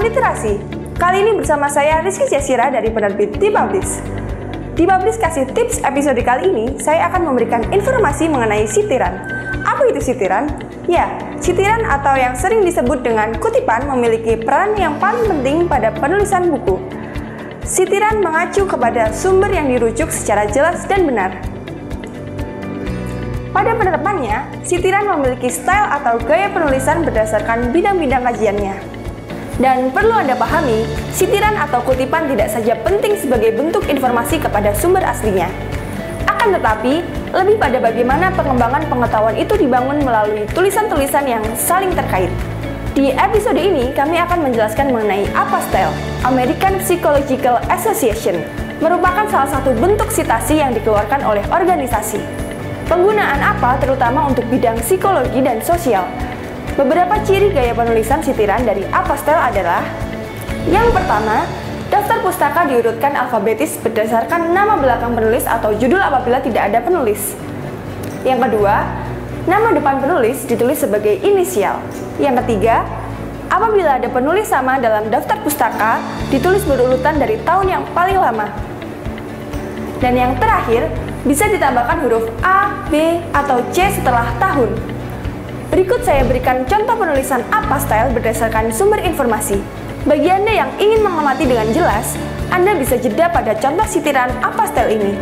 literasi. Kali ini bersama saya Rizky Jasira dari penerbit Dibablis. Dibablis kasih tips episode kali ini, saya akan memberikan informasi mengenai sitiran. Apa itu sitiran? Ya, sitiran atau yang sering disebut dengan kutipan memiliki peran yang paling penting pada penulisan buku. Sitiran mengacu kepada sumber yang dirujuk secara jelas dan benar. Pada penerapannya, sitiran memiliki style atau gaya penulisan berdasarkan bidang-bidang kajiannya. Dan perlu Anda pahami, sitiran atau kutipan tidak saja penting sebagai bentuk informasi kepada sumber aslinya. Akan tetapi, lebih pada bagaimana pengembangan pengetahuan itu dibangun melalui tulisan-tulisan yang saling terkait. Di episode ini, kami akan menjelaskan mengenai apa style. American Psychological Association merupakan salah satu bentuk citasi yang dikeluarkan oleh organisasi. Penggunaan apa terutama untuk bidang psikologi dan sosial? Beberapa ciri gaya penulisan sitiran dari Apastel adalah Yang pertama, daftar pustaka diurutkan alfabetis berdasarkan nama belakang penulis atau judul apabila tidak ada penulis. Yang kedua, nama depan penulis ditulis sebagai inisial. Yang ketiga, apabila ada penulis sama dalam daftar pustaka, ditulis berurutan dari tahun yang paling lama. Dan yang terakhir, bisa ditambahkan huruf A, B, atau C setelah tahun. Berikut saya berikan contoh penulisan apa style berdasarkan sumber informasi. Bagi Anda yang ingin mengamati dengan jelas, Anda bisa jeda pada contoh sitiran apa style ini.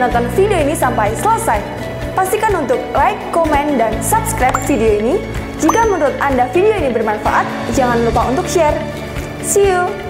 Menonton video ini sampai selesai. Pastikan untuk like, komen, dan subscribe video ini. Jika menurut Anda video ini bermanfaat, jangan lupa untuk share. See you!